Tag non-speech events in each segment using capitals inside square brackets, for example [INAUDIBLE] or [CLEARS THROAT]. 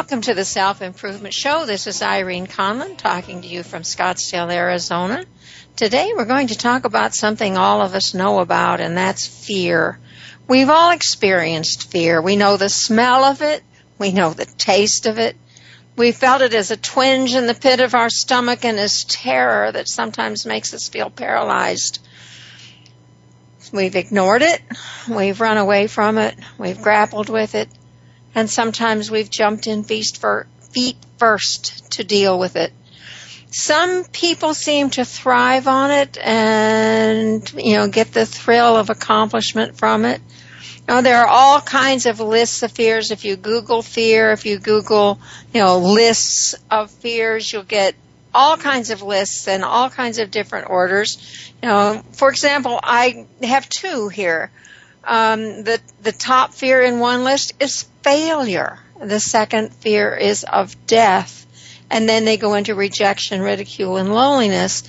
Welcome to the Self Improvement Show. This is Irene Conlon talking to you from Scottsdale, Arizona. Today we're going to talk about something all of us know about, and that's fear. We've all experienced fear. We know the smell of it. We know the taste of it. We felt it as a twinge in the pit of our stomach and as terror that sometimes makes us feel paralyzed. We've ignored it. We've run away from it. We've grappled with it and sometimes we've jumped in feet, for, feet first to deal with it. Some people seem to thrive on it and, you know, get the thrill of accomplishment from it. Now, there are all kinds of lists of fears. If you Google fear, if you Google, you know, lists of fears, you'll get all kinds of lists and all kinds of different orders. You know, for example, I have two here. Um, the the top fear in one list is failure. The second fear is of death. And then they go into rejection, ridicule, and loneliness.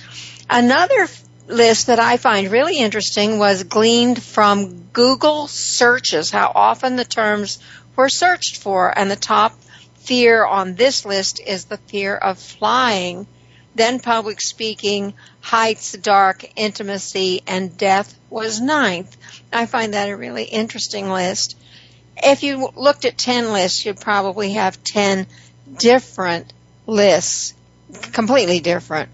Another list that I find really interesting was gleaned from Google searches, how often the terms were searched for. And the top fear on this list is the fear of flying, then public speaking, heights, dark, intimacy, and death was ninth. I find that a really interesting list if you looked at 10 lists, you'd probably have 10 different lists, completely different.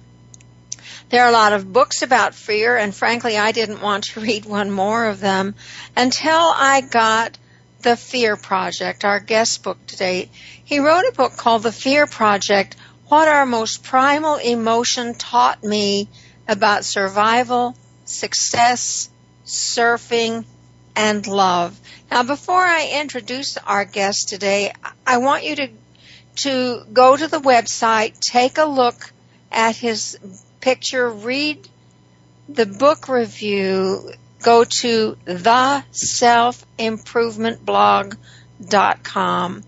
There are a lot of books about fear, and frankly, I didn't want to [LAUGHS] read one more of them until I got The Fear Project, our guest book today. He wrote a book called The Fear Project What Our Most Primal Emotion Taught Me About Survival, Success, Surfing, and Love. Now, before I introduce our guest today, I want you to to go to the website, take a look at his picture, read the book review, go to theselfimprovementblog.com.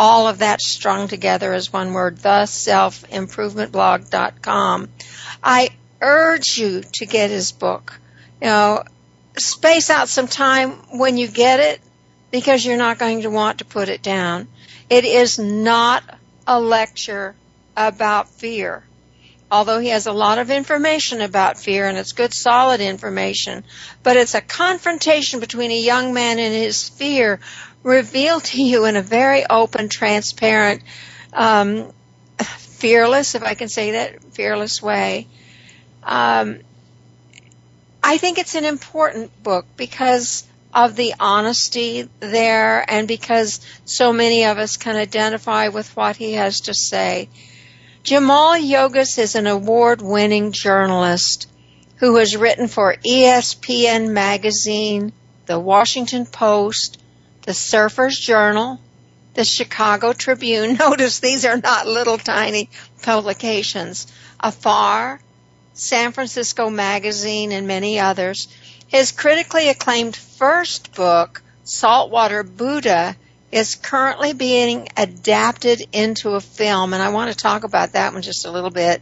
All of that strung together as one word, theselfimprovementblog.com. I urge you to get his book. You know, space out some time when you get it because you're not going to want to put it down. It is not a lecture about fear. Although he has a lot of information about fear and it's good solid information, but it's a confrontation between a young man and his fear revealed to you in a very open, transparent, um, fearless, if I can say that, fearless way. Um, I think it's an important book because of the honesty there and because so many of us can identify with what he has to say. Jaimal Yogis is an award winning journalist who has written for ESPN Magazine, The Washington Post, The Surfer's Journal, The Chicago Tribune. [LAUGHS] Notice these are not little tiny publications. Afar, San Francisco Magazine, and many others. His critically acclaimed first book, Saltwater Buddha, is currently being adapted into a film, and I want to talk about that one just a little bit.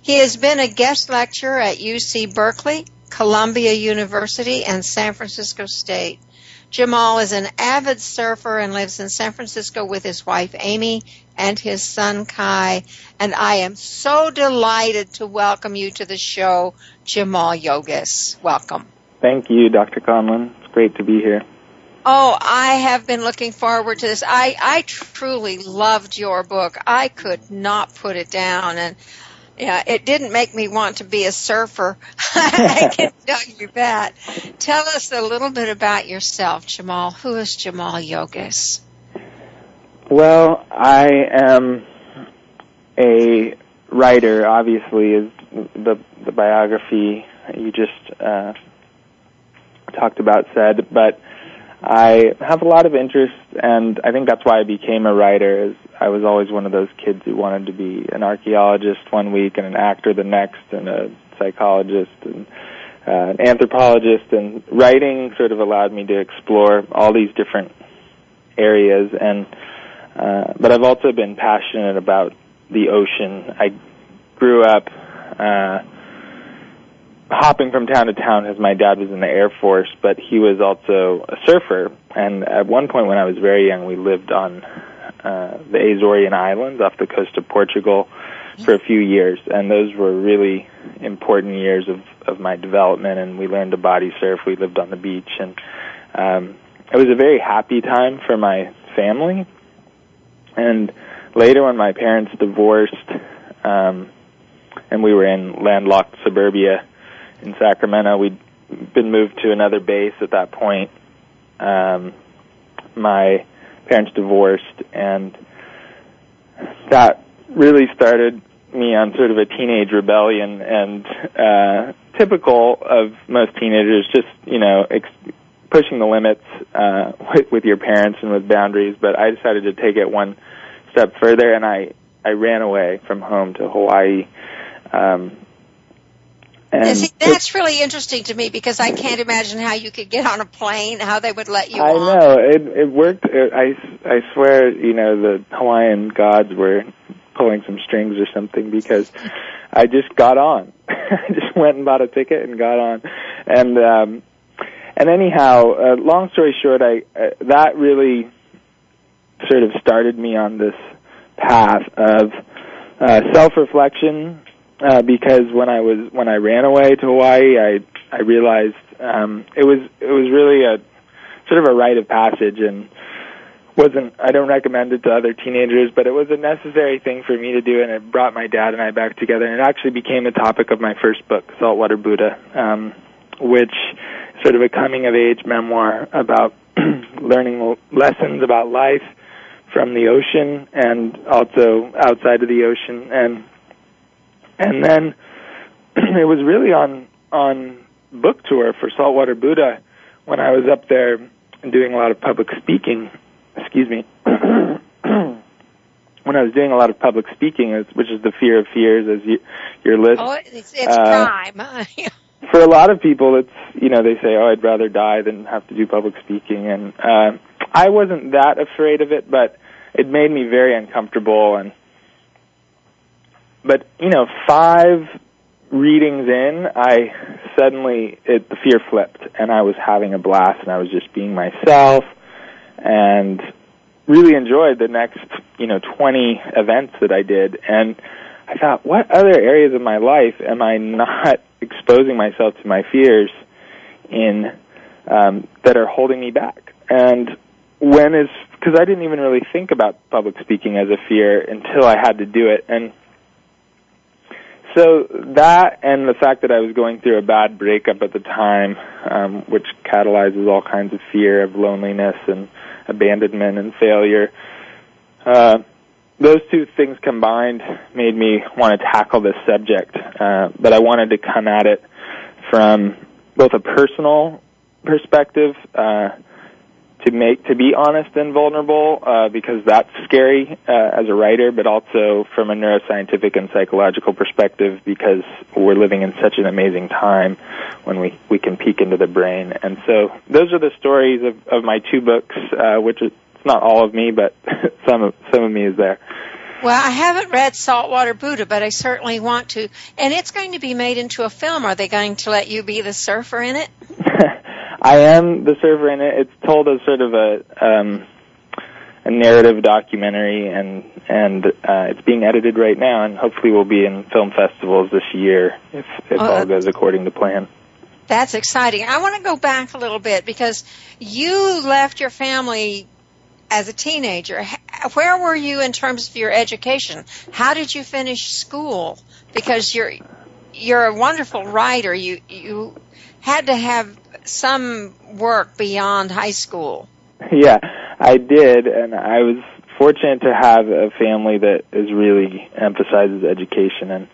He has been a guest lecturer at UC Berkeley, Columbia University, and San Francisco State. Jaimal is an avid surfer and lives in San Francisco with his wife Amy and his son Kai. And I am so delighted to welcome you to the show, Jaimal Yogis. Welcome. Thank you, Dr. Conlon. It's great to be here. Oh, I have been looking forward to this. I, I truly loved your book. I could not put it down and yeah, it didn't make me want to be a surfer. [LAUGHS] I can tell you that. Tell us a little bit about yourself, Jaimal. Who is Jaimal Yogis? Well, I am a writer. Obviously, is the the biography you just uh, talked about said, but I have a lot of interest, and I think that's why I became a writer. Is I was always one of those kids who wanted to be an archaeologist one week and an actor the next, and a psychologist and uh, an anthropologist. And writing sort of allowed me to explore all these different areas. And uh, but I've also been passionate about the ocean. I grew up. Uh, hopping from town to town because my dad was in the Air Force, but he was also a surfer. And at one point when I was very young, we lived on uh, the Azorean Islands off the coast of Portugal for a few years, and those were really important years of of my development. And we learned to body surf. We lived on the beach, and um, it was a very happy time for my family. And later, when my parents divorced, um, and we were in landlocked suburbia, in Sacramento. We'd been moved to another base at that point. Um, my parents divorced, and that really started me on sort of a teenage rebellion and uh, typical of most teenagers, just you know, ex- pushing the limits uh, [LAUGHS] with, with your parents and with boundaries. But I decided to take it one step further, and I I ran away from home to Hawaii. Um, and See, that's really interesting to me because I can't imagine how you could get on a plane, how they would let you on. I on. know it it worked. It, I I swear, you know, the Hawaiian gods were pulling some strings or something because I just got on. [LAUGHS] I just went and bought a ticket and got on, and um, and anyhow, uh, long story short, I uh, that really sort of started me on this path of uh, self-reflection uh, because when I was when I ran away to Hawaii, I I realized um, it was it was really a sort of a rite of passage and wasn't I don't recommend it to other teenagers, but it was a necessary thing for me to do, and it brought my dad and I back together, and it actually became the topic of my first book, Saltwater Buddha, um, which sort of a coming of age memoir about [CLEARS THROAT] learning lessons about life from the ocean and also outside of the ocean and and then [CLEARS THROAT] it was really on on book tour for Saltwater Buddha when I was up there doing a lot of public speaking. Excuse me. [CLEARS THROAT] when I was doing a lot of public speaking, which is the fear of fears, as you, your list. Oh, it's, it's uh, crime. [LAUGHS] for a lot of people, it's you know they say, "Oh, I'd rather die than have to do public speaking," and uh, I wasn't that afraid of it, but it made me very uncomfortable and but you know, five readings in, I suddenly it, the fear flipped, and I was having a blast, and I was just being myself, and really enjoyed the next you know 20 events that I did, and I thought, what other areas of my life am I not [LAUGHS] exposing myself to my fears in um, that are holding me back? And when is because I didn't even really think about public speaking as a fear until I had to do it, and so that and the fact that I was going through a bad breakup at the time, um, which catalyzes all kinds of fear of loneliness and abandonment and failure, uh, those two things combined made me want to tackle this subject. Uh, but I wanted to come at it from both a personal perspective, uh, to make to be honest and vulnerable uh, because that's scary uh, as a writer, but also from a neuroscientific and psychological perspective because we're living in such an amazing time when we we can peek into the brain. And so those are the stories of, of my two books, uh, which is it's not all of me, but [LAUGHS] some of some of me is there. Well, I haven't read Saltwater Buddha, but I certainly want to. And it's going to be made into a film. Are they going to let you be the surfer in it? [LAUGHS] I am the server in it. It's told as sort of a um, a narrative documentary, and and uh, it's being edited right now, and hopefully will be in film festivals this year if if Oh, all goes according to plan. That's exciting. I want to go back a little bit because you left your family as a teenager. Where were you in terms of your education? How did you finish school? Because you're you're a wonderful writer. You you had to have some work beyond high school. [LAUGHS] Yeah, I did, and I was fortunate to have a family that is really emphasizes education. And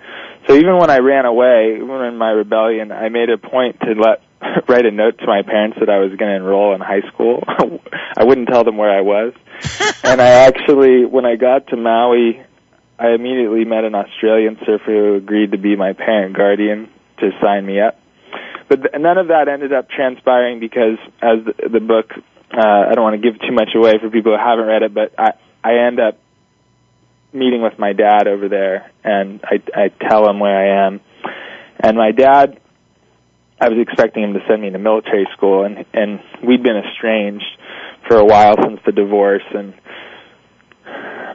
so even when I ran away, even in my rebellion, I made a point to let [LAUGHS] write a note to my parents that I was going to enroll in high school. [LAUGHS] I wouldn't tell them where I was, and I actually, when I got to Maui, I immediately met an Australian surfer who agreed to be my parent guardian to sign me up. But th- none of that ended up transpiring because, as the, the book, uh, I don't want to give too much away for people who haven't read it, but I I end up meeting with my dad over there, and I I tell him where I am, and my dad. I was expecting him to send me to military school, and and we'd been estranged for a while since the divorce, and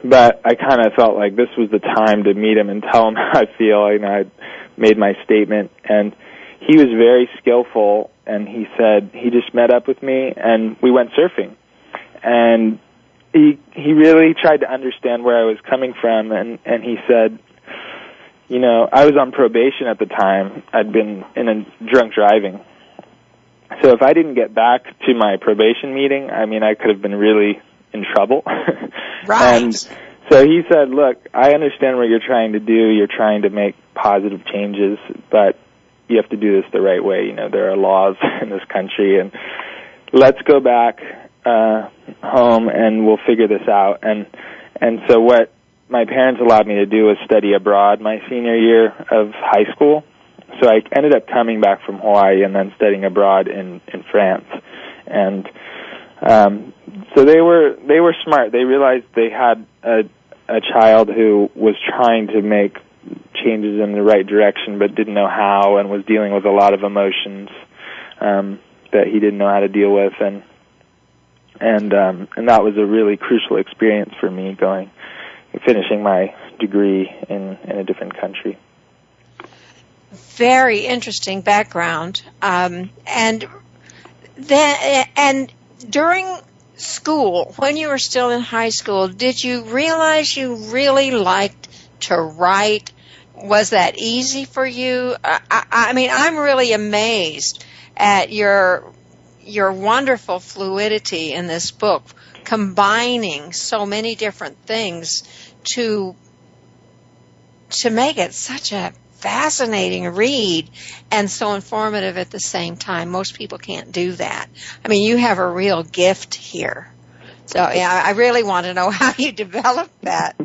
but I kind of felt like this was the time to meet him and tell him [LAUGHS] how I feel. You know, I made my statement, and he was very skillful. And he said he just met up with me, and we went surfing, and he he really tried to understand where I was coming from, and and he said, you know, I was on probation at the time. I'd been in a drunk driving. So if I didn't get back to my probation meeting, I mean, I could have been really in trouble. [LAUGHS] Right. And so he said, "Look, I understand what you're trying to do. You're trying to make positive changes, but you have to do this the right way. You know, there are laws [LAUGHS] in this country, and let's go back uh, home and we'll figure this out." And and so what my parents allowed me to do was study abroad my senior year of high school. So I ended up coming back from Hawaii and then studying abroad in in France, and um, so they were they were smart. They realized they had a a child who was trying to make changes in the right direction but didn't know how and was dealing with a lot of emotions um, that he didn't know how to deal with and and um, and that was a really crucial experience for me going finishing my degree in in a different country. Very interesting background. Um, and then and during school, when you were still in high school, did you realize you really liked to write? Was that easy for you? I, I, mean, I'm really amazed at your your wonderful fluidity in this book, combining so many different things to to make it such a fascinating read and so informative at the same time. Most people can't do that. I mean, you have a real gift here. So yeah, I really want to know [LAUGHS] how you developed that.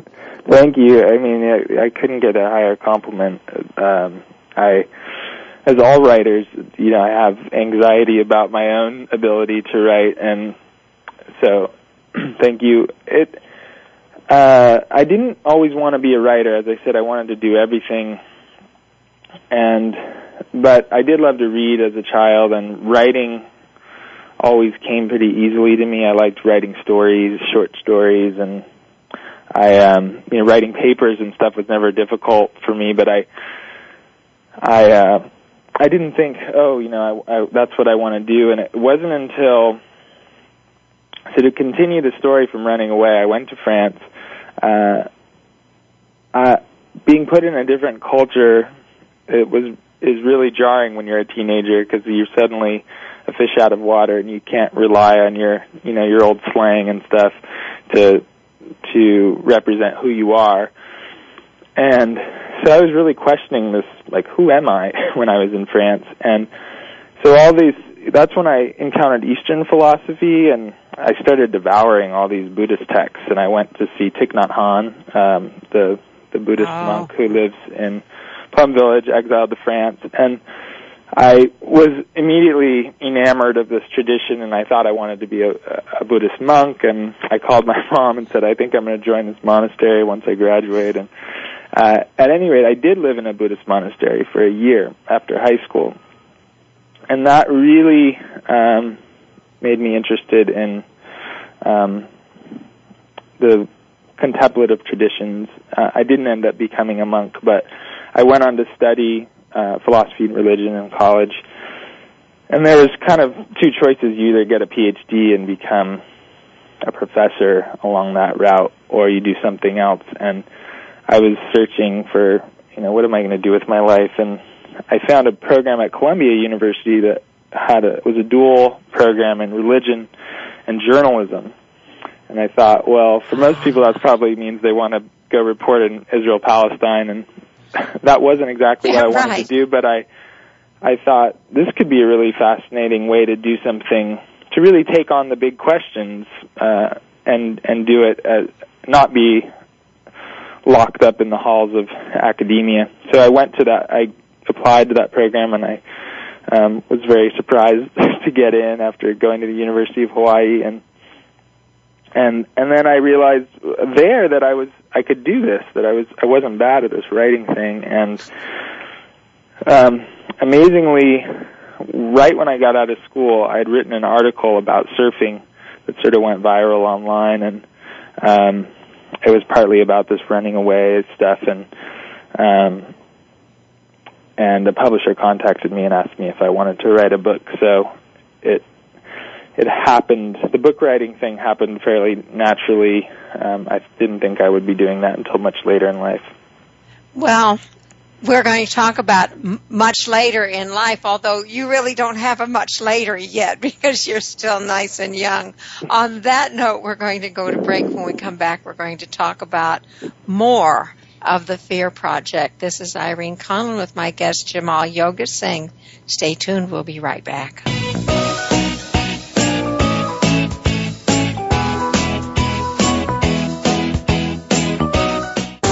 Thank you. I mean, I, I couldn't get a higher compliment. Um, I, as all writers, you know, I have anxiety about my own ability to write, and so [CLEARS THROAT] thank you. It. Uh, I didn't always want to be a writer. As I said, I wanted to do everything, and but I did love to read as a child, and writing always came pretty easily to me. I liked writing stories, short stories, and I um you know writing papers and stuff was never difficult for me, but I I uh I didn't think, oh, you know, I, I that's what I want to do. And it wasn't until so to continue the story from running away, I went to France. Uh uh being put in a different culture it was is really jarring when you're a teenager because you're suddenly a fish out of water and you can't rely on your you know your old slang and stuff to to represent who you are. And so I was really questioning this, like, who am I [LAUGHS] when I was in France? And so all these, that's when I encountered Eastern philosophy and I started devouring all these Buddhist texts and I went to see Thich Nhat Hanh, um, the, the Buddhist Oh. monk who lives in Plum Village, exiled to France. And I was immediately enamored of this tradition, and I thought I wanted to be a, a Buddhist monk. And I called my [LAUGHS] mom and said, "I think I'm going to join this monastery once I graduate." And uh, at any rate, I did live in a Buddhist monastery for a year after high school. and that really um, made me interested in um, the contemplative traditions. Uh, I didn't end up becoming a monk, but I went on to study uh, philosophy and religion in college. And there was kind of two choices. You either get a PhD and become a professor along that route, or you do something else. And I was searching for, you know, what am I going to do with my life? And I found a program at Columbia University that had a was a dual program in religion and journalism. And I thought, well, for most people, that probably means they want to go report in Israel Palestine, and [LAUGHS] that wasn't exactly yeah, what I wanted right. to do. But I, I thought this could be a really fascinating way to do something to really take on the big questions uh, and and do it as, not be locked up in the halls of academia. So I went to that. I applied to that program, and I um, was very surprised [LAUGHS] to get in after going to the University of Hawaii and and and then I realized there that I was I could do this that I was I wasn't bad at this writing thing and um amazingly right when I got out of school I had written an article about surfing that sort of went viral online and um it was partly about this running away stuff and um and the publisher contacted me and asked me if I wanted to write a book so it it happened. The book writing thing happened fairly naturally. Um, I didn't think I would be doing that until much later in life. Well, we're going to talk about much later in life, although you really don't have a much later yet [LAUGHS] because you're still nice and young. On that note, we're going to go to break. When we come back, we're going to talk about more of the Fear Project. This is Irene Conlon with my guest Jaimal Yogis. stay tuned. We'll be right back.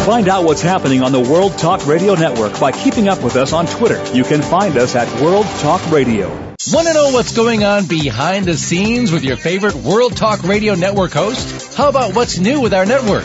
Find out what's happening on the World Talk Radio Network by keeping up with us on Twitter. You can find us at World Talk Radio. Want to know what's going on behind the scenes with your favorite World Talk Radio Network host? How about what's new with our network?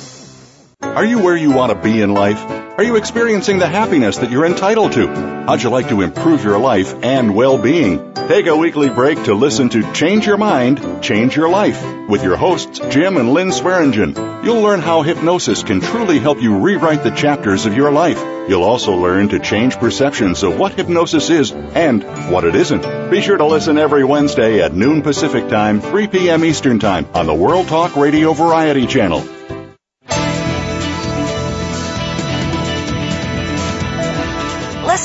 Are you where you want to be in life? Are you experiencing the happiness that you're entitled to? How'd you like to improve your life and well-being? Take a weekly break to listen to Change Your Mind, Change Your Life with your hosts Jim and Lynn Swearingen. You'll learn how hypnosis can truly help you rewrite the chapters of your life. You'll also learn to change perceptions of what hypnosis is and what it isn't. Be sure to listen every Wednesday at noon Pacific Time, 3 p.m. Eastern Time on the World Talk Radio Variety Channel.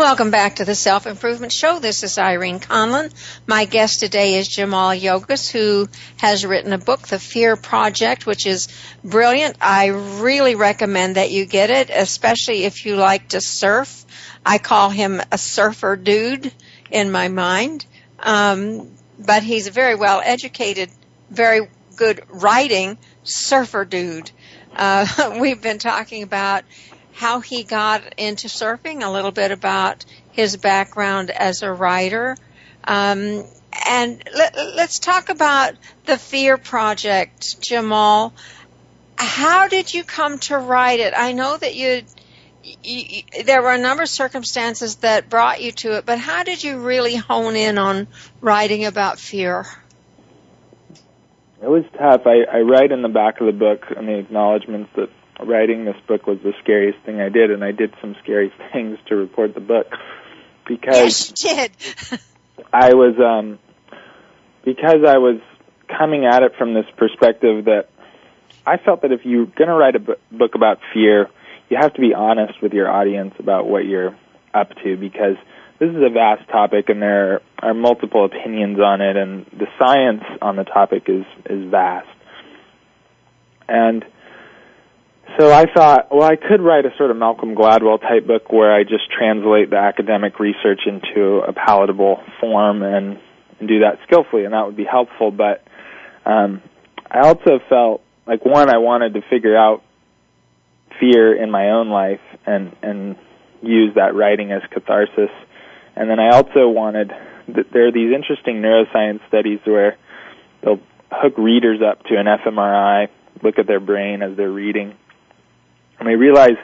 Welcome back to the Self Improvement Show. This is Irene Conlon. My guest today is Jaimal Yogis, who has written a book, The Fear Project, which is brilliant. I really recommend that you get it, especially if you like to surf. I call him a surfer dude in my mind. Um, but he's a very well educated, very good writing surfer dude. Uh, [LAUGHS] we've been talking about how he got into surfing, a little bit about his background as a writer. Um, and let, us talk about the Fear Project, Jaimal. How did you come to write it? I know that you, you, there were a number of circumstances that brought you to it, but how did you really hone in on writing about fear? it was tough. I, I write in the back of the book in the acknowledgments that writing this book was the scariest thing I did, and I did some scary [LAUGHS] things to report the book because yes, did. I was um, because I was coming at it from this perspective that I felt that if you're going to write a b- book about fear, you have to be honest with your audience about what you're up to because this is a vast topic and there are multiple opinions on it and the science on the topic is is vast. And so I thought, well, I could write a sort of Malcolm Gladwell type book where I just translate the academic research into a palatable form and, and do that skillfully, and that would be helpful. But um, I also felt like one, I wanted to figure out fear in my own life and and use that writing as catharsis. And then I also wanted there are these interesting neuroscience studies where they'll hook readers up to an fMRI, look at their brain as they're reading, and they realize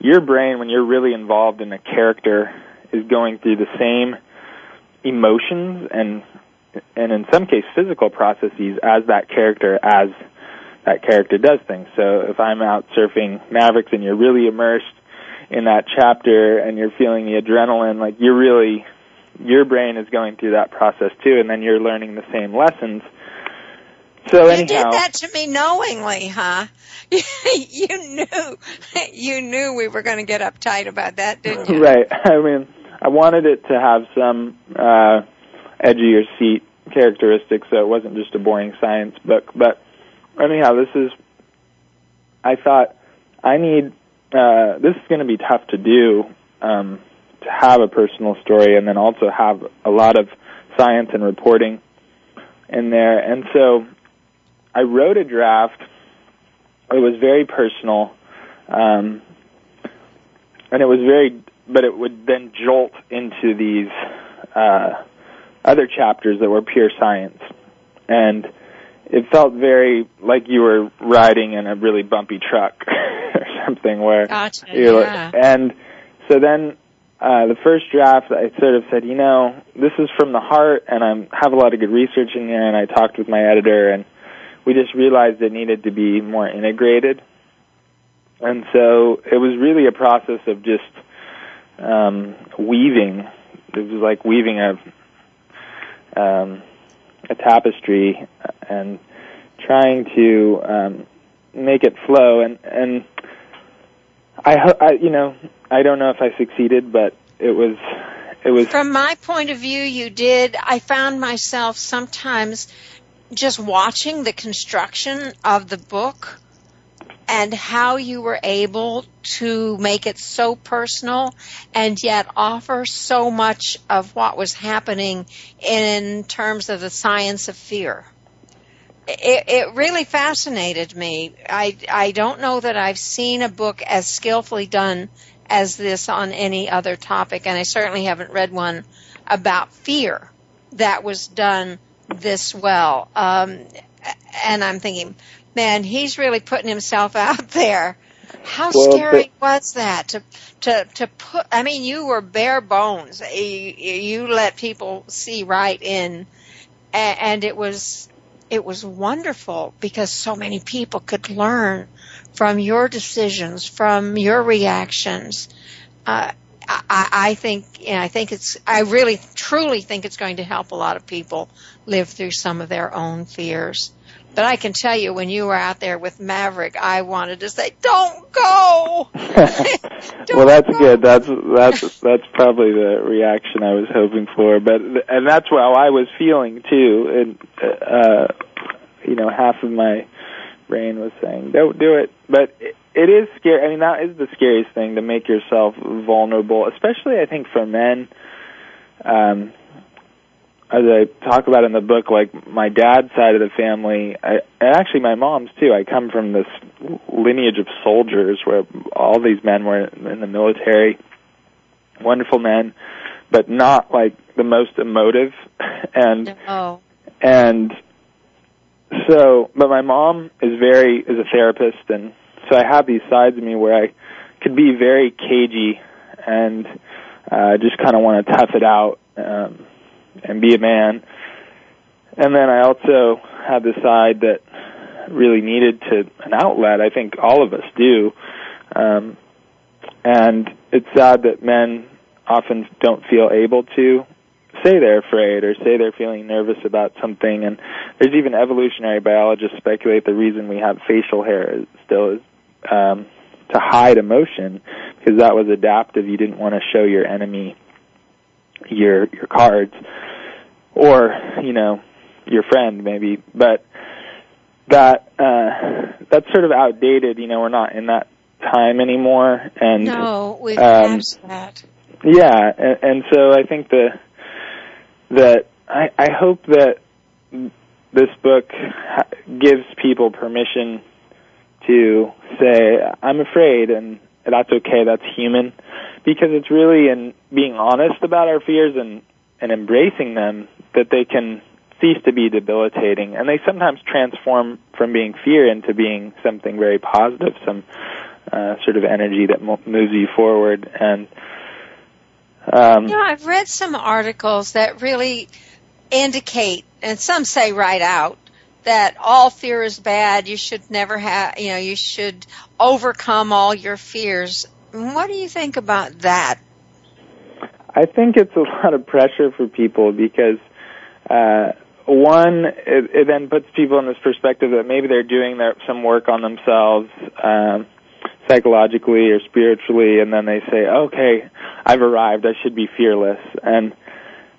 your brain, when you're really involved in a character, is going through the same emotions and and in some case physical processes as that character as that character does things. So if I'm out surfing Mavericks and you're really immersed in that chapter and you're feeling the adrenaline, like you're really your brain is going through that process too, and then you're learning the same lessons. So you did that to me knowingly, huh? [LAUGHS] you knew, you knew we were going to get uptight about that, didn't you? Right. [LAUGHS] I mean, I wanted it to have some uh, edge of your seat characteristics, so it wasn't just a boring science book. But anyhow, this is. I thought I need. Uh, this is going to be tough to do. Um, to have a personal story and then also have a lot of science and reporting in there. And so I wrote a draft. It was very personal, um, and it was very, but it would then jolt into these uh, other chapters that were pure science, and it felt very like you were riding in a really bumpy truck [LAUGHS] or something. Where gotcha, you're yeah. like, and so then uh, the first draft, I sort of said, you know, this is from the heart, and I have a lot of good research in here. And I talked with my editor, and we just realized it needed to be more integrated. And so it was really a process of just um, weaving. It was like weaving a um, a tapestry and trying to um, make it flow. And and I, I, you know, I don't know if I succeeded, but it was, it was. From my point of view, you did. I found myself sometimes just watching the construction of the book and how you were able to make it so personal and yet offer so much of what was happening in terms of the science of fear. It, it really fascinated me. I, I don't know that I've seen a book as skillfully done as this on any other topic, and I certainly haven't read one about fear that was done this well. Um, and I'm thinking, man, he's really putting himself [LAUGHS] out there. How Well, scary but- was that to to to put? I mean, you were bare bones. You, you let people see right in, and it was it was wonderful because so many people could learn from your decisions, from your reactions. Uh, I, I think, you know, I think it's, I really, truly think it's going to help a lot of people live through some of their own fears. But I can tell you, when you were out there with Maverick, I wanted to say, "Don't go." [LAUGHS] well, that's good. That's that's that's probably the reaction I was hoping for. But and that's how I was feeling too. And uh, you know, half of my brain was saying, "Don't do it." But it, it is scary. I mean, that is the scariest thing to make yourself vulnerable, especially I think for men. Um, as I talk about in the book, like my dad's side of the family, I, and actually my mom's too. I come from this lineage of soldiers where all these men were in the military, wonderful men, but not like the most emotive, [LAUGHS] and Oh, and so, but my mom is very is a therapist, and so I have these sides of me where I could be very cagey and uh, just kind of want to tough it out um, and be a man. And then I also had the side that really needed to an outlet. I think all of us do. Um, and it's sad that men often don't feel able to say they're afraid or say they're feeling nervous about something. And there's even evolutionary biologists speculate the reason we have facial hair still is um, to hide emotion because that was adaptive. You didn't want to show your enemy your your cards or you know your friend maybe, but that uh, that's sort of outdated. You know, we're not in that time anymore. And no, we've um, that. Yeah, and, and so I think the that I, I hope that this book gives people permission to say I'm afraid and that's okay, that's human, because it's really in being honest about our fears and and embracing them that they can cease to be debilitating, and they sometimes transform from being fear into being something very positive, some uh, sort of energy that mo- moves you forward. And um, you know, I've read some articles that really indicate, and some say right out, that all fear is bad. You should never have, you know, you should overcome all your fears. What do you think about that? I think it's a [LAUGHS] lot of pressure for people because uh, one, it, it then puts people in this perspective that maybe they're doing their, some work on themselves um, psychologically or spiritually, and then they say, "Okay, I've arrived. I should be fearless." And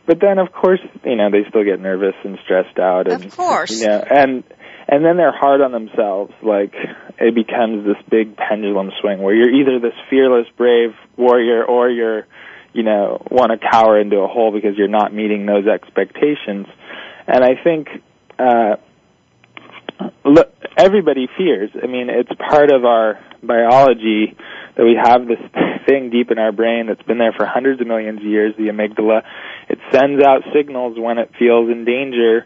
but then, of course, you know, they still get nervous and stressed out. And, of course. You know, and and then they're hard on themselves. Like it becomes this big pendulum swing where you're either this fearless, brave warrior, or you're, you know, want to cower into a hole because you're not meeting those expectations. And I think. uh look, everybody fears. I mean, it's part of our biology that we have this [LAUGHS] thing deep in our brain that's been there for hundreds of millions of years, the amygdala. It sends out signals when it feels in danger,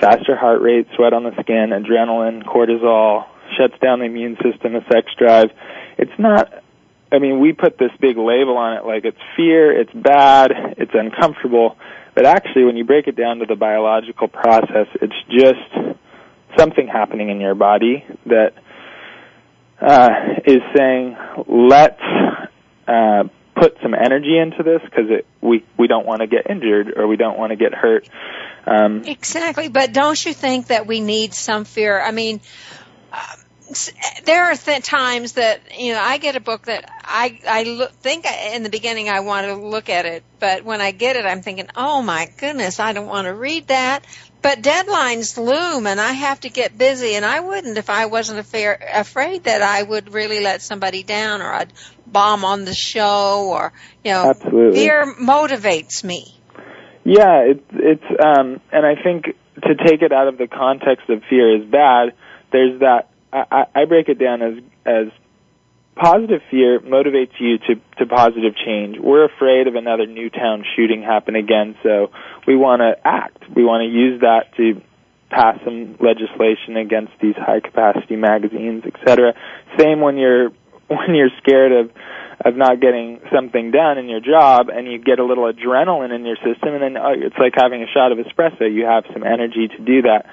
faster heart rate, sweat on the skin, adrenaline, cortisol, shuts down the immune system, the sex drive. It's not I mean, we put this big label on it like it's fear, it's bad, it's uncomfortable, but actually when you break it down to the biological process, it's just something happening in your body that uh, is saying, let's uh, put some energy into this because we we don't want to get injured or we don't want to get hurt. Um, exactly, but don't you think that we need some fear? I mean. Uh, there are th- times that you know I get a book that I I look, think I, in the beginning I want to look at it, but when I get it, I'm thinking, oh my goodness, I don't want to read that. But deadlines loom, and I have to get busy, and I wouldn't if I wasn't affair, afraid that I would really let somebody down, or I'd bomb on the show, or you know, Absolutely. fear motivates me. Yeah, it's it's um, and I think to take it out of the context of fear is bad. There's that I, I break it down as as positive fear motivates you to to positive change. We're afraid of another Newtown shooting happen again, so we want to act. We want to use that to pass some legislation against these high capacity magazines, etc. Same when you're [LAUGHS] when you're scared of of not getting something done in your job and you get a little adrenaline in your system and then oh, it's like having a shot of espresso you have some energy to do that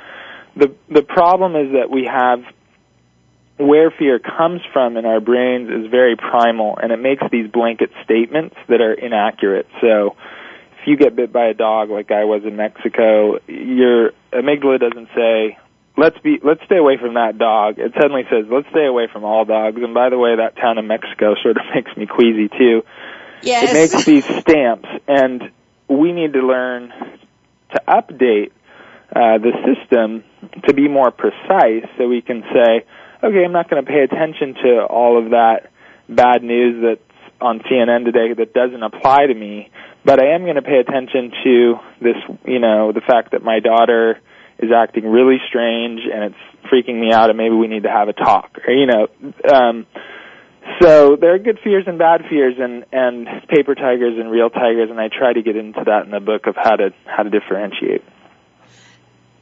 the the problem is that we have where fear comes from in our brains is very primal and it makes these blanket statements that are inaccurate. So you get bit by a dog like I was in Mexico, your amygdala doesn't say, let's be let's stay away from that dog. It suddenly says, let's stay away from all dogs. And by the way, that town in Mexico [LAUGHS] sort of makes me queasy too. Yes. It makes these stamps and we need to learn to update uh, the system to be more precise so we can say, okay, I'm not going to pay attention to all of that bad news that's on CNN today that doesn't apply to me, but I am going to pay attention to this, you know, the fact that my daughter is acting really strange and it's freaking me out and maybe we need to have a talk or, you know, um, so there are good fears and bad fears and, and paper tigers and real tigers and I try to get into that in the book of how to, how to differentiate.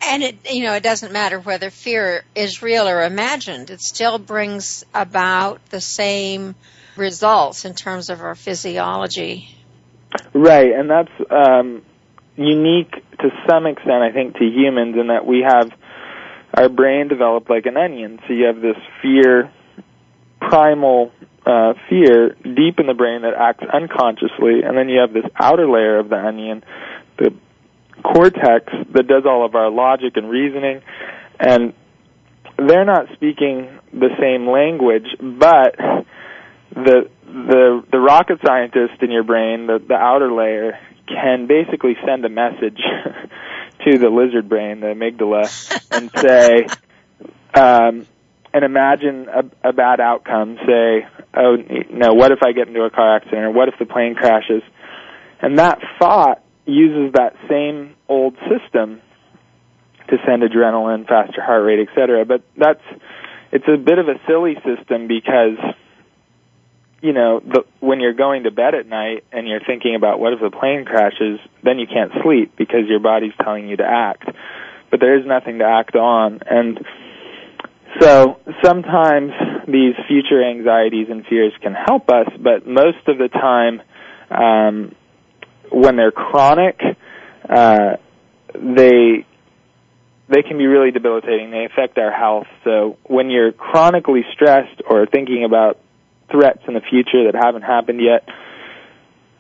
And it, you know, it doesn't matter whether fear is real or imagined. It still brings about the same results in terms of our physiology. Right, and that's um, unique to some extent, I think, to humans in that we have our brain developed like an onion. So you have this fear, primal uh, fear deep in the brain that acts unconsciously, and then you have this outer layer of the onion, the cortex that does all of our logic and reasoning, and they're not speaking the same language, but the the the rocket scientist in your brain, the the outer layer, can basically send a message [LAUGHS] to the lizard brain, the amygdala, and [LAUGHS] say, um, and imagine a, a bad outcome. Say, oh no, what if I get into a car accident, or what if the plane crashes? And that thought uses that same old system to send adrenaline, faster heart rate, etc. But that's it's a bit of a silly system because you know the, when you're going to bed at night and you're thinking about what if the plane crashes, then you can't sleep because your body's telling you to act, but there is nothing to act on, and so sometimes these future anxieties and fears can help us, but most of the time, um, when they're chronic, uh, they they can be really debilitating. They affect our health. So when you're chronically stressed or thinking about threats in the future that haven't happened yet,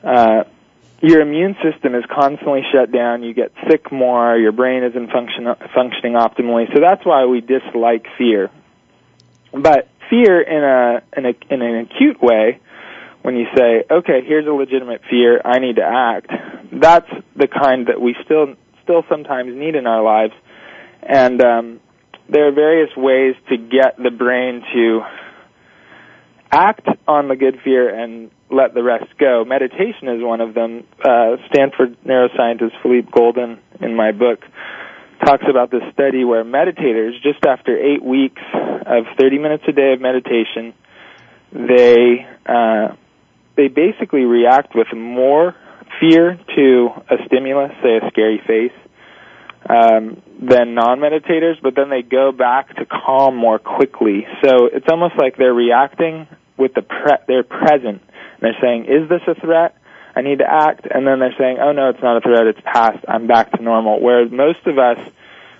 uh, your immune system is constantly shut down. You get sick more. Your brain isn't function, functioning optimally. So that's why we dislike fear. But fear in a, in a in an acute way, when you say, "Okay, here's a legitimate fear. I need to act," that's the kind that we still still sometimes need in our lives and um, there are various ways to get the brain to act on the good fear and let the rest go. Meditation is one of them. Uh, Stanford neuroscientist Philippe Goldin, in my book, talks about this study where meditators, just after eight weeks of 30 minutes a day of meditation, they uh, they basically react with more fear to a stimulus, say a scary face, um, than non-meditators, but then they go back to calm more quickly. So it's almost like they're reacting with the pre- they're present. And they're saying, "Is this a threat? I need to act." And then they're saying, "Oh no, it's not a threat. It's past. I'm back to normal." Whereas most of us,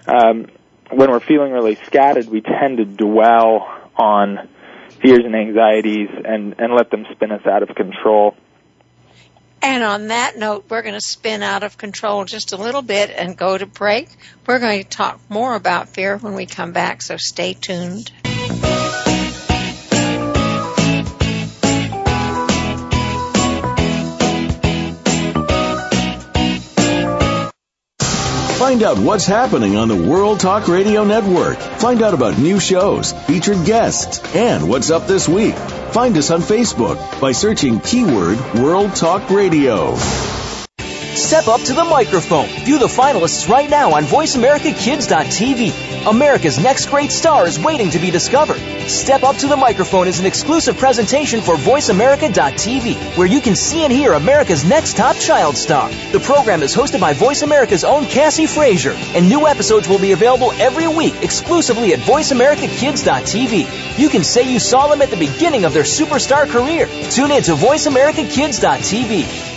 um, when we're feeling really scattered, we tend to dwell on fears and anxieties and and let them spin us out of control. And on that note, we're going to spin out of control just a little bit and go to break. We're going to talk more about fear when we come back, so stay tuned. Find out what's happening on the World Talk Radio Network. Find out about new shows, featured guests, and what's up this week. Find us on Facebook by searching keyword World Talk Radio. Step up to the microphone. View the finalists right now on VoiceAmericaKids.tv. America's next great star is waiting to be discovered. Step up to the microphone is an exclusive presentation for VoiceAmerica.tv, where you can see and hear America's next top child star. The program is hosted by Voice America's own Cassie Frazier, and new episodes will be available every week exclusively at VoiceAmericaKids.tv. You can say you saw them at the beginning of their superstar career. Tune in to VoiceAmericaKids.tv.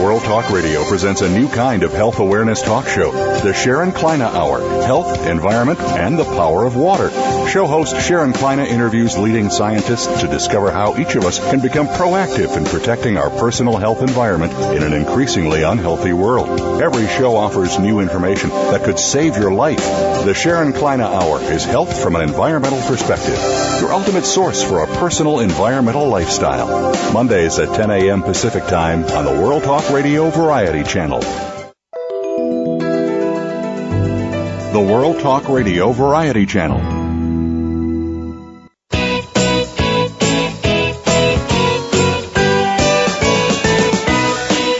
World Talk Radio presents a new kind of health awareness talk show, the Sharon Kleyne Hour, Health, Environment, and the Power of Water. Show host Sharon Kleyne interviews leading scientists to discover how each of us can become proactive in protecting our personal health environment in an increasingly unhealthy world. Every show offers new information that could save your life. The Sharon Kleyne Hour is health from an environmental perspective, your ultimate source for a personal environmental lifestyle. Mondays at 10 a.m. Pacific Time on the World Talk Radio Variety Channel. The World Talk Radio Variety Channel.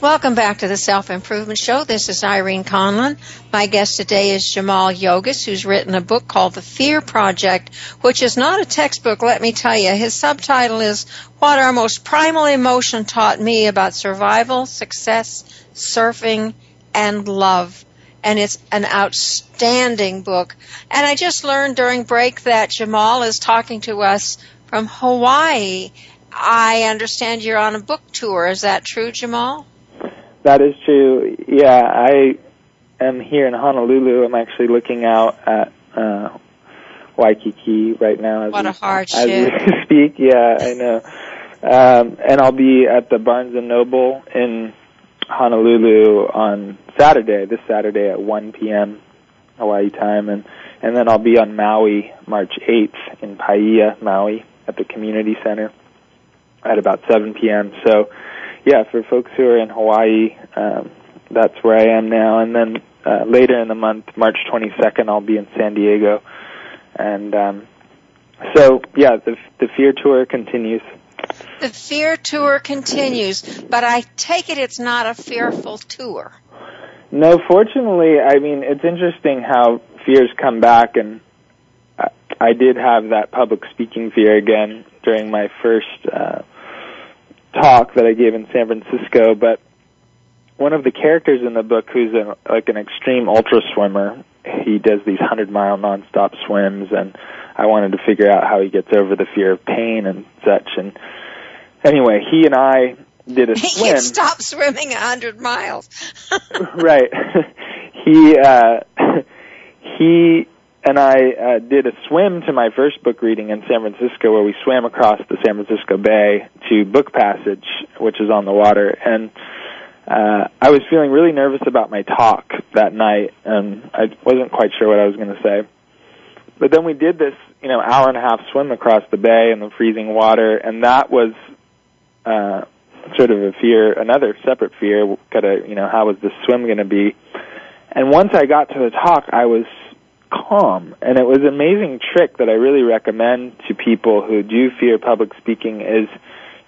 Welcome back to the Self Improvement Show. This is Irene Conlon. My guest today is Jaimal Yogis, who's written a book called The Fear Project, which is not a textbook, let me tell you. His subtitle is What Our Most Primal Emotion Taught Me About Survival, Success, Surfing, and Love. And it's an outstanding book. And I just learned during break that Jaimal is talking to us from Hawaii. I understand you're on a book tour. Is that true, Jaimal? That is true. Yeah, I am here in Honolulu. I'm actually looking out at uh, Waikiki right now. As what we, a hardship! As we [LAUGHS] speak, yeah, I know. Um, and I'll be at the Barnes and Noble in Honolulu on Saturday, this Saturday at 1 p.m. Hawaii time, and and then I'll be on Maui March 8th in Paia, Maui, at the community center at about 7 p.m. So yeah, for folks who are in Hawaii, um, that's where I am now. And then uh, later in the month, March 22nd, I'll be in San Diego. And um, so, yeah, the the Fear Tour continues. The Fear Tour continues, but I take it it's not a fearful tour. No, fortunately, I mean it's interesting how fears come back, and I, I did have that public speaking fear again during my first. Uh, talk that I gave in San Francisco, but one of the characters in the book who's a, like an extreme ultra swimmer, he does these 100 mile nonstop swims and I wanted to figure out how he gets over the fear of pain and such and anyway, he and I did a [LAUGHS] swim. He stop swimming a 100 miles. [LAUGHS] right. [LAUGHS] he uh he and I uh, did a swim to my first book reading in San Francisco, where we swam across the San Francisco Bay to Book Passage, which is on the water, and uh, I was feeling really nervous about my talk that night, and I wasn't quite sure what I was going to say. But then we did this, you know, hour and a half swim across the bay in the freezing water, and that was uh, sort of a fear, another separate fear. Kind of, you know, how was this swim going to be? And once I got to the talk, I was calm. And it was an amazing trick that I really recommend to people who do fear public speaking is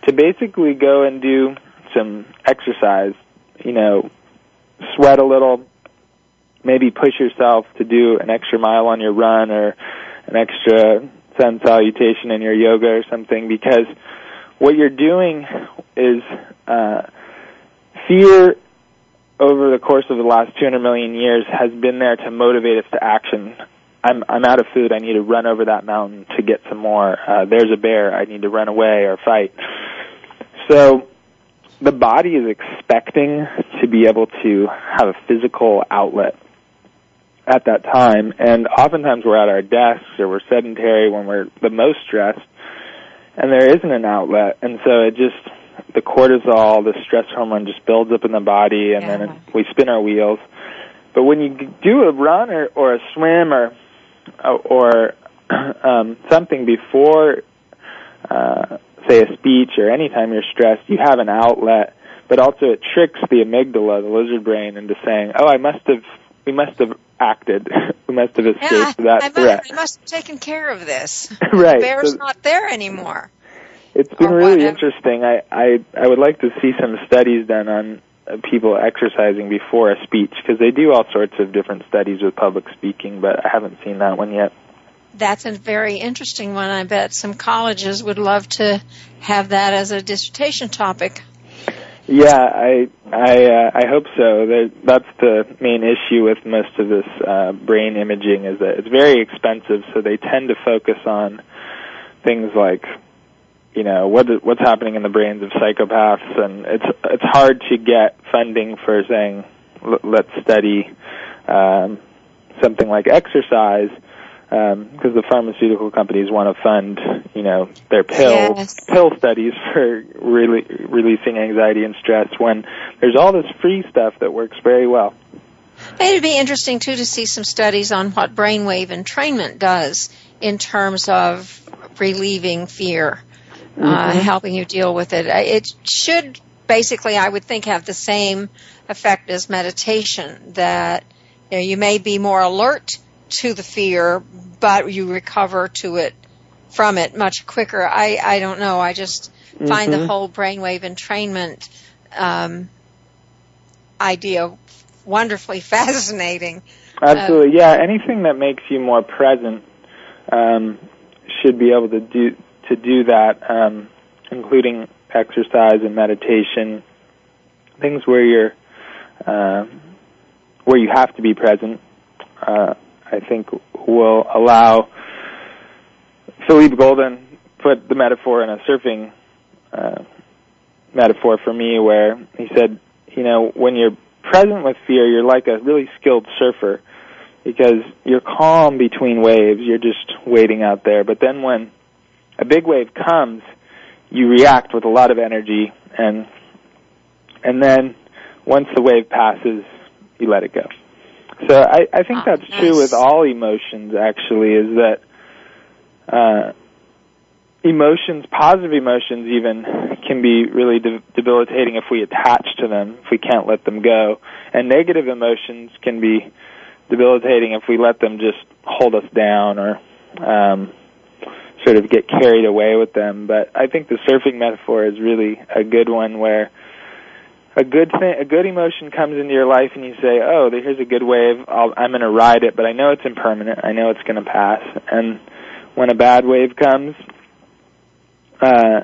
to basically go and do some exercise, you know, sweat a little, maybe push yourself to do an extra mile on your run or an extra sun salutation in your yoga or something because what you're doing is uh, fear over the course of the last 200 million years has been there to motivate us to action. I'm I'm out of food. I need to run over that mountain to get some more. Uh, there's a bear. I need to run away or fight. So the body is expecting to be able to have a physical outlet at that time, and oftentimes we're at our desks or we're sedentary when we're the most stressed, and there isn't an outlet, and so it just the cortisol, the stress hormone just builds up in the body, and yeah. then it, we spin our wheels. But when you do a run or, or a swim or or [CLEARS THROAT] um, something before, uh, say, a speech or anytime you're stressed, you have an outlet. But also, it tricks the amygdala, the lizard brain, into saying, "Oh, I must have, we must have acted, [LAUGHS] we must have escaped yeah, that I threat. Must, I must have taken care of this. [LAUGHS] right. The bear's so, not there anymore." It's been really interesting. I, I I would like to see some studies done on uh, people exercising before a speech because they do all sorts of different studies with public speaking, but I haven't seen that one yet. That's a very interesting one. I bet some colleges would love to have that as a dissertation topic. Yeah, I I uh, I hope so. That's the main issue with most of this uh, brain imaging is that it's very expensive, so they tend to focus on things like you know what what's happening in the brains of psychopaths, and it's it's hard to get funding for saying let's study um, something like exercise because um, the pharmaceutical companies want to fund you know their pill yes. pill studies for really releasing anxiety and stress when there's all this free stuff that works very well. It'd be interesting too to see some studies on what brainwave entrainment does in terms of relieving fear uh, mm-hmm. helping you deal with it. It should basically, I would think, have the same effect as meditation. That you, know, you may be more alert to the fear, but you recover to it from it much quicker. I I don't know. I just find mm-hmm. the whole brainwave entrainment um, idea wonderfully [LAUGHS] fascinating. Absolutely, uh, yeah. Anything that makes you more present um, should be able to do to do that, um, including exercise and meditation, things where you're uh, where you have to be present. Uh, I think will allow Philippe Goldin put the metaphor in a surfing uh, metaphor for me, where he said, you know, when you're present with fear, you're like a really skilled surfer because you're calm between waves. You're just waiting out there. But then when a big wave comes, you react with a lot of energy and and then once the wave passes, you let it go. So I, I think oh, that's nice. true with all emotions actually is that uh emotions, positive emotions even, can be really de- debilitating if we attach to them, if we can't let them go. And negative emotions can be debilitating if we let them just hold us down or um, sort of get carried away with them. But I think the surfing metaphor is really a good one where a good thing, a good emotion comes into your life, and you say, "Oh, here's a good wave. I'll, I'm going to ride it, but I know it's impermanent. I know it's going to pass." And when a bad wave comes, uh,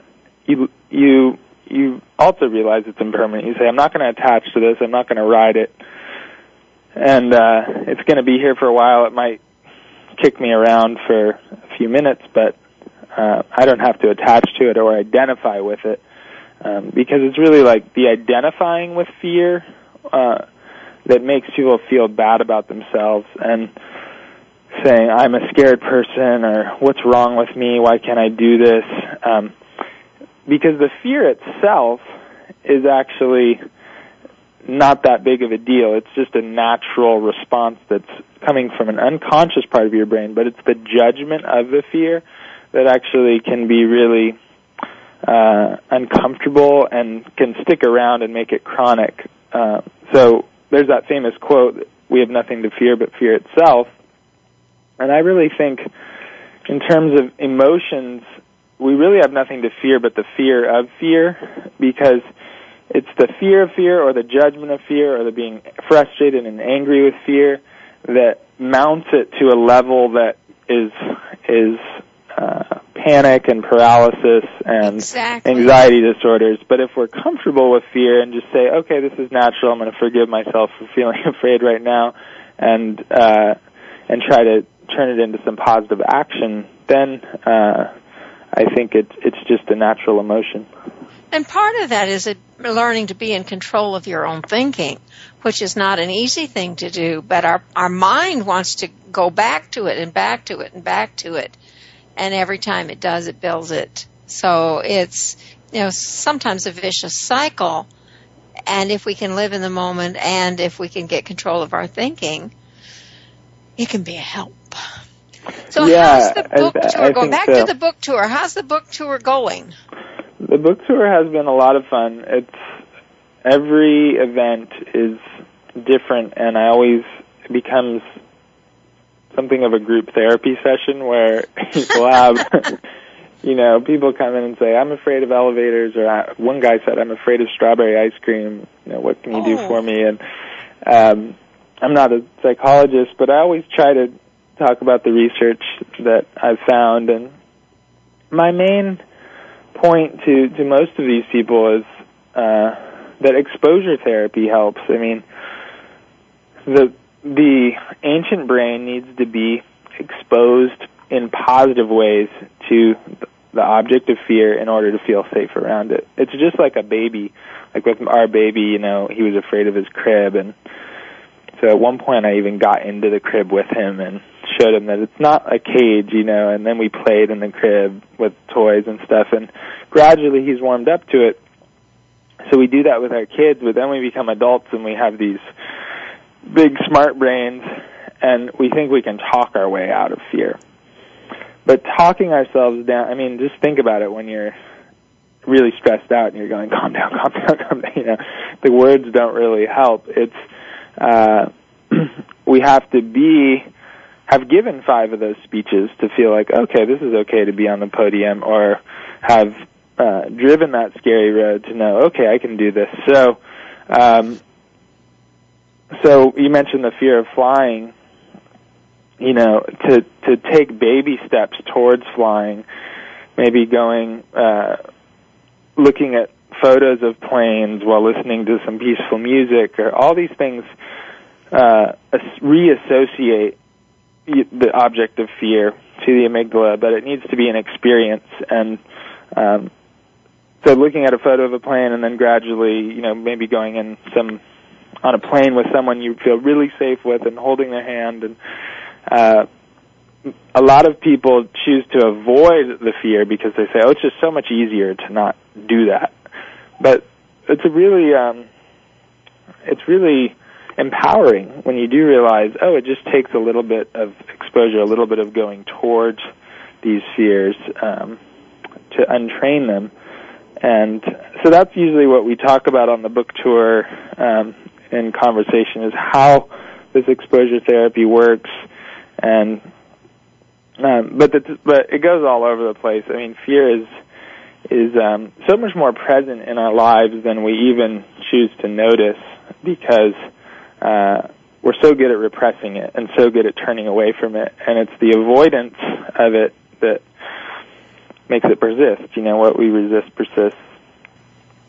you you you also realize it's impermanent. You say, "I'm not going to attach to this. I'm not going to ride it." and uh, it's going to be here for a while. It might kick me around for a few minutes, but uh, I don't have to attach to it or identify with it um, because it's really like the identifying with fear uh, that makes people feel bad about themselves and saying I'm a scared person or what's wrong with me? Why can't I do this? Um, because the fear itself is actually not that big of a deal. It's just a natural response that's coming from an unconscious part of your brain, but it's the judgment of the fear that actually can be really uh, uncomfortable and can stick around and make it chronic. Uh, so there's that famous quote, we have nothing to fear but fear itself. And I really think in terms of emotions, we really have nothing to fear but the fear of fear because it's the fear of fear or the judgment of fear or the being frustrated and angry with fear that mounts it to a level that is is uh, panic and paralysis and exactly. anxiety disorders. But if we're comfortable with fear and just say, okay, this is natural, I'm going to forgive myself for feeling [LAUGHS] afraid right now, and uh, and try to turn it into some positive action, then uh, I think it's it's just a natural emotion. And part of that is learning to be in control of your own thinking, which is not an easy thing to do, but our, our mind wants to go back to it and back to it and back to it. And every time it does, it builds it. So it's, you know, sometimes a vicious cycle. And if we can live in the moment and if we can get control of our thinking, it can be a help. So yeah, how's the book I, tour I going? Back so. to the book tour. How's the book tour going? The book tour has been a lot of fun. It's every event is different, and I always becomes something of a group therapy session where [LAUGHS] people have, you know, people come in and say, "I'm afraid of elevators," or I, one guy said, "I'm afraid of strawberry ice cream." You know, what can you do Oh. for me? And um, I'm not a psychologist, but I always try to talk about the research that I've found, and my main point to to most of these people is uh, that exposure therapy helps. I mean, the the ancient brain needs to be exposed in positive ways to the object of fear in order to feel safe around it. It's just like a baby. Like with our baby, you know, he was afraid of his crib and so at one point I even got into the crib with him and showed him that it's not a cage, you know, and then we played in the crib with toys and stuff and gradually he's warmed up to it. So we do that with our kids, but then we become adults and we have these big smart brains and we think we can talk our way out of fear. But talking ourselves down, I mean, just think about it when you're really stressed out and you're going, [LAUGHS] calm down, calm down, calm down, you know, the words don't really help. It's, uh, [CLEARS THROAT] we have to be have given five of those speeches to feel like okay this is okay to be on the podium or have uh, driven that scary road to know okay I can do this so um, so you mentioned the fear of flying. You know, to to take baby steps towards flying, maybe going, uh, looking at photos of planes while listening to some peaceful music, or all these things uh, reassociate the object of fear to the amygdala, but it needs to be an experience. And um, so, looking at a photo of a plane and then gradually, you know, maybe going in some on a plane with someone you feel really safe with and holding their hand and uh, a lot of people choose to avoid the fear because they say, "Oh, it's just so much easier to not do that." But it's a really, um, it's really empowering when you do realize, oh, it just takes a little bit of exposure, a little bit of going towards these fears um, to untrain them. And so that's usually what we talk about on the book tour um, in conversation is how this exposure therapy works. And um, but the, but it goes all over the place. I mean, fear is is um, so much more present in our lives than we even choose to notice because uh, we're so good at repressing it and so good at turning away from it, and it's the avoidance of it that makes it persist. You know, what we resist persists.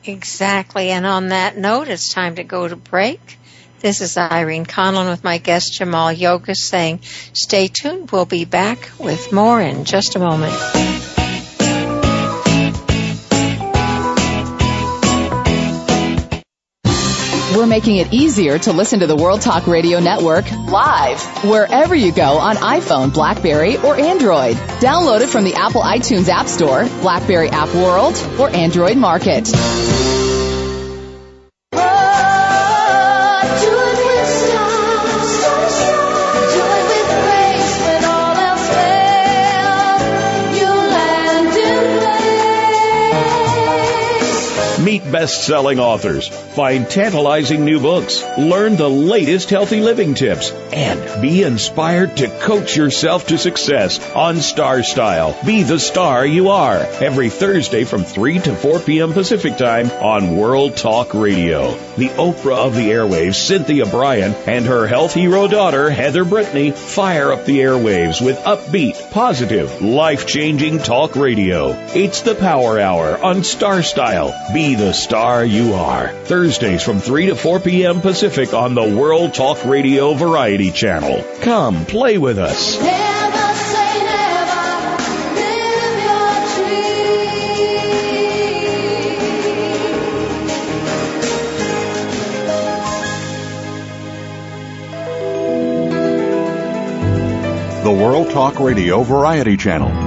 Exactly. And on that note, it's time to go to break. This is Irene Conlon with my guest Jaimal Yogis saying, stay tuned. We'll be back with more in just a moment. Making it easier to listen to the World Talk Radio Network live wherever you go on iPhone, Blackberry, or Android. Download it from the Apple iTunes App Store, Blackberry App World, or Android Market. Meet best-selling authors, find tantalizing new books, learn the latest healthy living tips, and be inspired to coach yourself to success on Star Style. Be the star you are every Thursday from 3 to 4 p.m. Pacific Time on World Talk Radio. The Oprah of the airwaves, Cynthia Brian, and her health hero daughter, Heather Brittany, fire up the airwaves with upbeat, positive, life-changing talk radio. It's the Power Hour on Star Style. Be the star you are. Thursdays from 3 to 4 p.m. Pacific on the World Talk Radio Variety Channel. Come play with us. The World Talk Radio Variety Channel.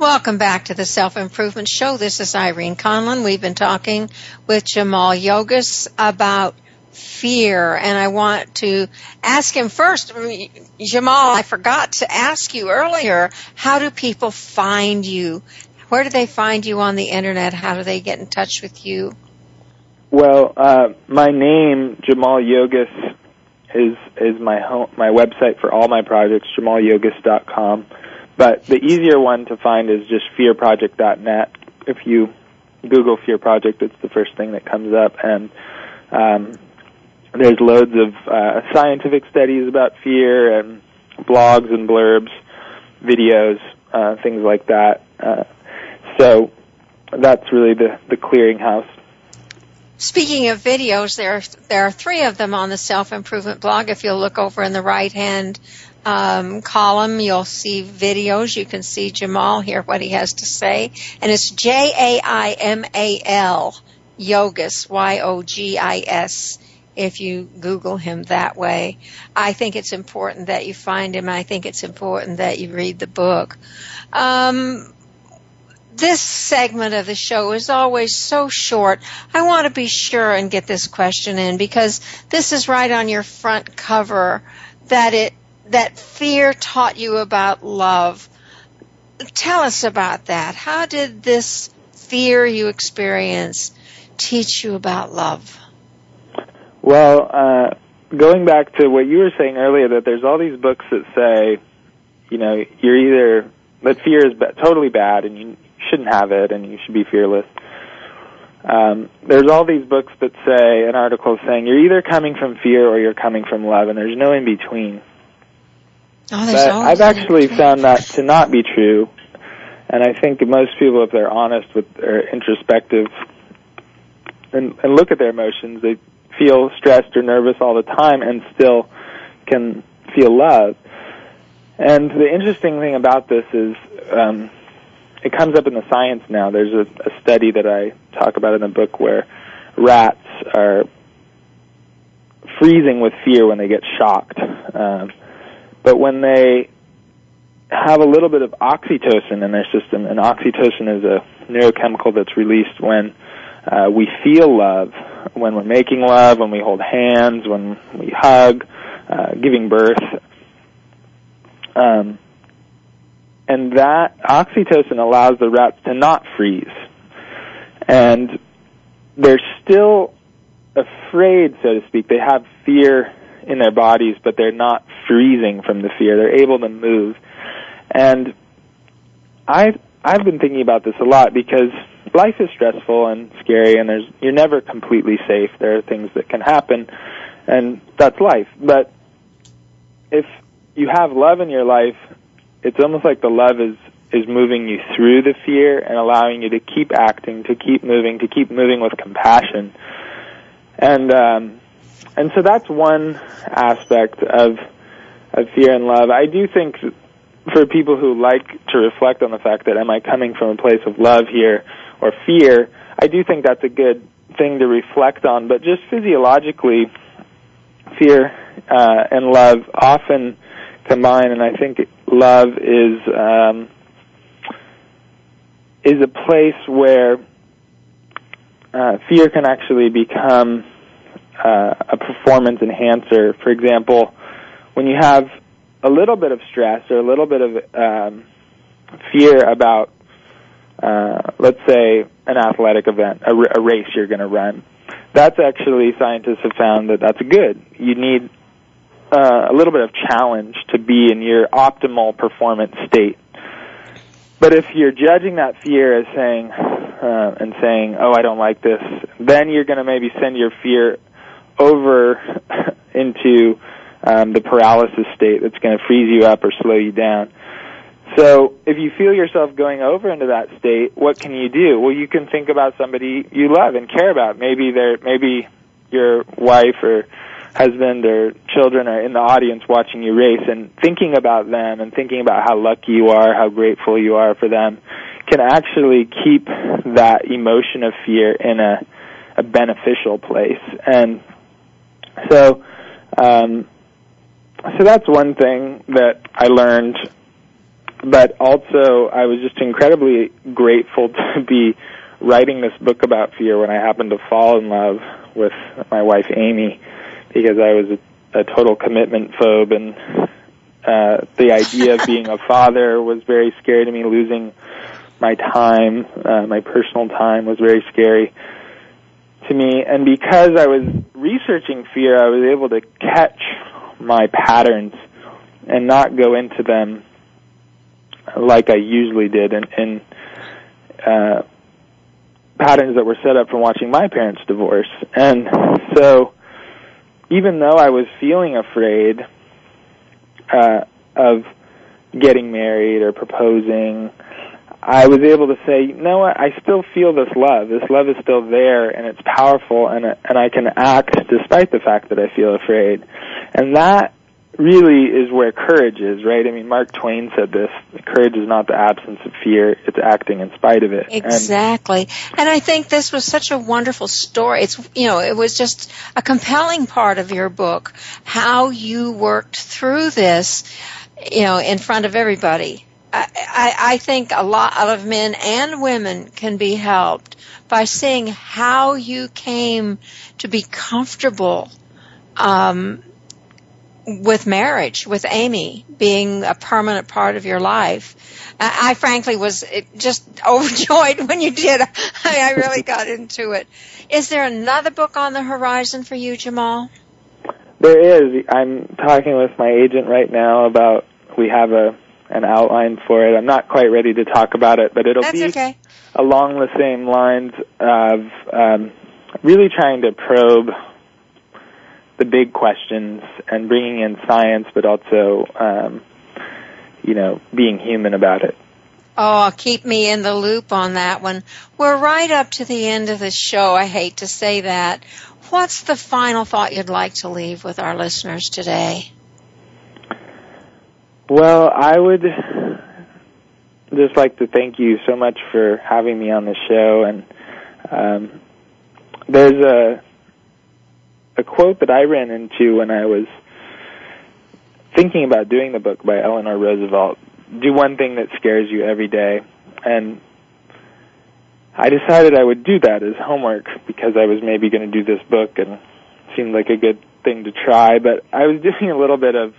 Welcome back to the Self Improvement Show. This is Irene Conlon. We've been talking with Jaimal Yogis about fear, and I want to ask him first. Jaimal, I forgot to ask you earlier how do people find you? Where do they find you on the internet? How do they get in touch with you? Well, uh, my name, Jaimal Yogis, is is my home, my website for all my projects, jaimalyogis.com. But the easier one to find is just fearproject.net. If you Google Fear Project, it's the first thing that comes up, and um, there's loads of uh, scientific studies about fear and blogs and blurbs, videos, uh, things like that. Uh, so that's really the the clearinghouse. Speaking of videos, there there are three of them on the self improvement blog. If you'll look over in the right hand um, column, you'll see videos. You can see Jaimal here, what he has to say. And it's J A I M A L, Yogis, Y O G I S, if you Google him that way. I think it's important that you find him. I think it's important that you read the book. Um, this segment of the show is always so short. I want to be sure and get this question in because this is right on your front cover that it that fear taught you about love. Tell us about that. How did this fear you experience teach you about love? Well, uh, going back to what you were saying earlier, that there's all these books that say, you know, you're either that fear is ba- totally bad and you shouldn't have it and you should be fearless. Um, there's all these books that say an article saying you're either coming from fear or you're coming from love, and there's no in between. Oh, there's but I've actually found that to not be true, and I think most people, if they're honest with their introspective and, and look at their emotions, they feel stressed or nervous all the time and still can feel love. And the interesting thing about this is um, it comes up in the science now. There's a, a study that I talk about in the book where rats are freezing with fear when they get shocked. Um, but when they have a little bit of oxytocin in their system, and oxytocin is a neurochemical that's released when uh, we feel love, when we're making love, when we hold hands, when we hug, uh, giving birth, um, and that oxytocin allows the rats to not freeze. And they're still afraid, so to speak. They have fear in their bodies, but they're not freezing from the fear. They're able to move. And I've I've been thinking about this a lot because life is stressful and scary and there's you're never completely safe. There are things that can happen and that's life. But if you have love in your life, it's almost like the love is is moving you through the fear and allowing you to keep acting, to keep moving, to keep moving with compassion. And um and so that's one aspect of of fear and love. I do think for people who like to reflect on the fact that am I coming from a place of love here or fear, I do think that's a good thing to reflect on. But just physiologically, fear uh, and love often combine, and I think love is um, is a place where uh, fear can actually become uh, a performance enhancer. For example, when you have a little bit of stress or a little bit of um, fear about, uh, let's say, an athletic event, a, r- a race you're going to run, that's actually scientists have found that that's good. You need uh, a little bit of challenge to be in your optimal performance state. But if you're judging that fear as saying uh, and saying, "Oh, I don't like this," then you're going to maybe send your fear over [LAUGHS] into um, the paralysis state that's going to freeze you up or slow you down. So if you feel yourself going over into that state, what can you do? Well, you can think about somebody you love and care about. Maybe they're maybe your wife or husband or children are in the audience watching you race and thinking about them and thinking about how lucky you are, how grateful you are for them can actually keep that emotion of fear in a, a beneficial place. And so, um, so that's one thing that I learned. But also, I was just incredibly grateful [LAUGHS] to be writing this book about fear when I happened to fall in love with my wife Amy because I was a, a total commitment phobe and uh, the idea of being a father was very scary to me. Losing my time, uh, my personal time, was very scary to me. And because I was researching fear, I was able to catch my patterns and not go into them like I usually did, and, and uh, patterns that were set up from watching my parents divorce. And so even though I was feeling afraid uh, of getting married or proposing, I was able to say, you know what, I still feel this love. This love is still there and it's powerful and and I can act despite the fact that I feel afraid. And that really is where courage is, right? I mean, Mark Twain said this, courage is not the absence of fear, it's acting in spite of it. Exactly. And, and I think this was such a wonderful story. It's, you know, it was just a compelling part of your book, how you worked through this, you know, in front of everybody. I, I think a lot of men and women can be helped by seeing how you came to be comfortable um, with marriage, with Amy being a permanent part of your life. I, I frankly was just [LAUGHS] overjoyed when you did. I, I really got into it. Is there another book on the horizon for you, Jaimal? There is. I'm talking with my agent right now about we have a an outline for it. I'm not quite ready to talk about it, but it'll That's be okay. along the same lines of um, really trying to probe the big questions and bringing in science, but also, um, you know, being human about it. Oh, keep me in the loop on that one. We're right up to the end of the show. I hate to say that. What's the final thought you'd like to leave with our listeners today? Well, I would just like to thank you so much for having me on the show. And um, there's a a quote that I ran into when I was thinking about doing the book by Eleanor Roosevelt. Do one thing that scares you every day, and I decided I would do that as homework because I was maybe going to do this book and it seemed like a good thing to try. But I was doing a little bit of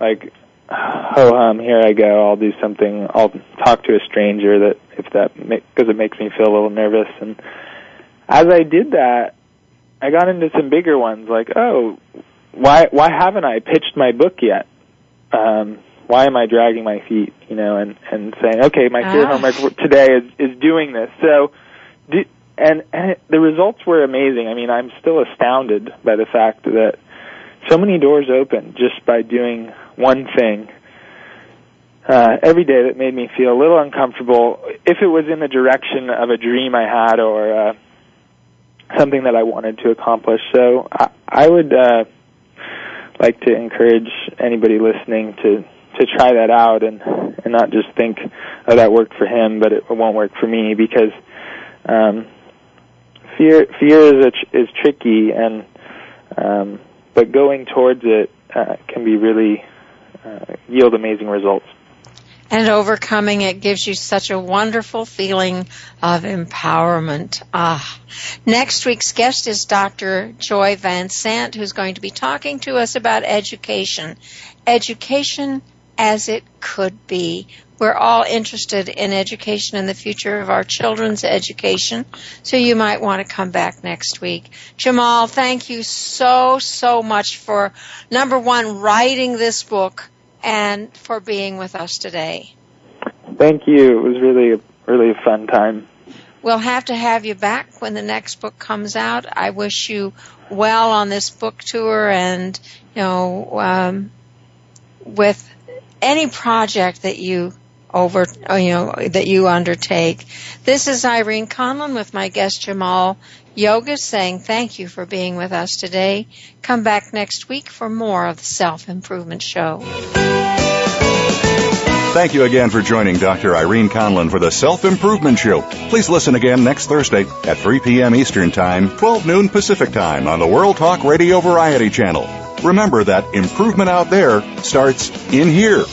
like ho hum, here I go. I'll do something. I'll talk to a stranger that if that because it makes me feel a little nervous. And as I did that, I got into some bigger ones. Like, oh, why why haven't I pitched my book yet? Um, why am I dragging my feet? You know, and and saying, okay, my fear Ah. homework today is is doing this. So, do, and and it, the results were amazing. I mean, I'm still astounded by the fact that so many doors open just by doing one thing uh, every day that made me feel a little uncomfortable. If it was in the direction of a dream I had or uh, something that I wanted to accomplish, so I, I would uh, like to encourage anybody listening to to try that out and and not just think, oh, that worked for him, but it won't work for me because um, fear fear is is tricky and um, but going towards it uh, can be really uh, yield amazing results. And overcoming it gives you such a wonderful feeling of empowerment. Ah. Next week's guest is Dr. Joy Van Sant, who's going to be talking to us about education. Education as it could be. We're all interested in education and the future of our children's education, so you might want to come back next week. Jaimal, thank you so, so much for number one, writing this book and for being with us today. Thank you. It was really a really a fun time. We'll have to have you back when the next book comes out. I wish you well on this book tour and, you know, um, with any project that you over, you know, that you undertake. This is Irene Conlon with my guest Jaimal Yogis saying thank you for being with us today. Come back next week for more of the Self Improvement Show. Thank you again for joining Dr. Irene Conlon for the Self Improvement Show. Please listen again next Thursday at 3 p.m. Eastern Time, 12 noon Pacific Time on the World Talk Radio Variety Channel. Remember that improvement out there starts in here.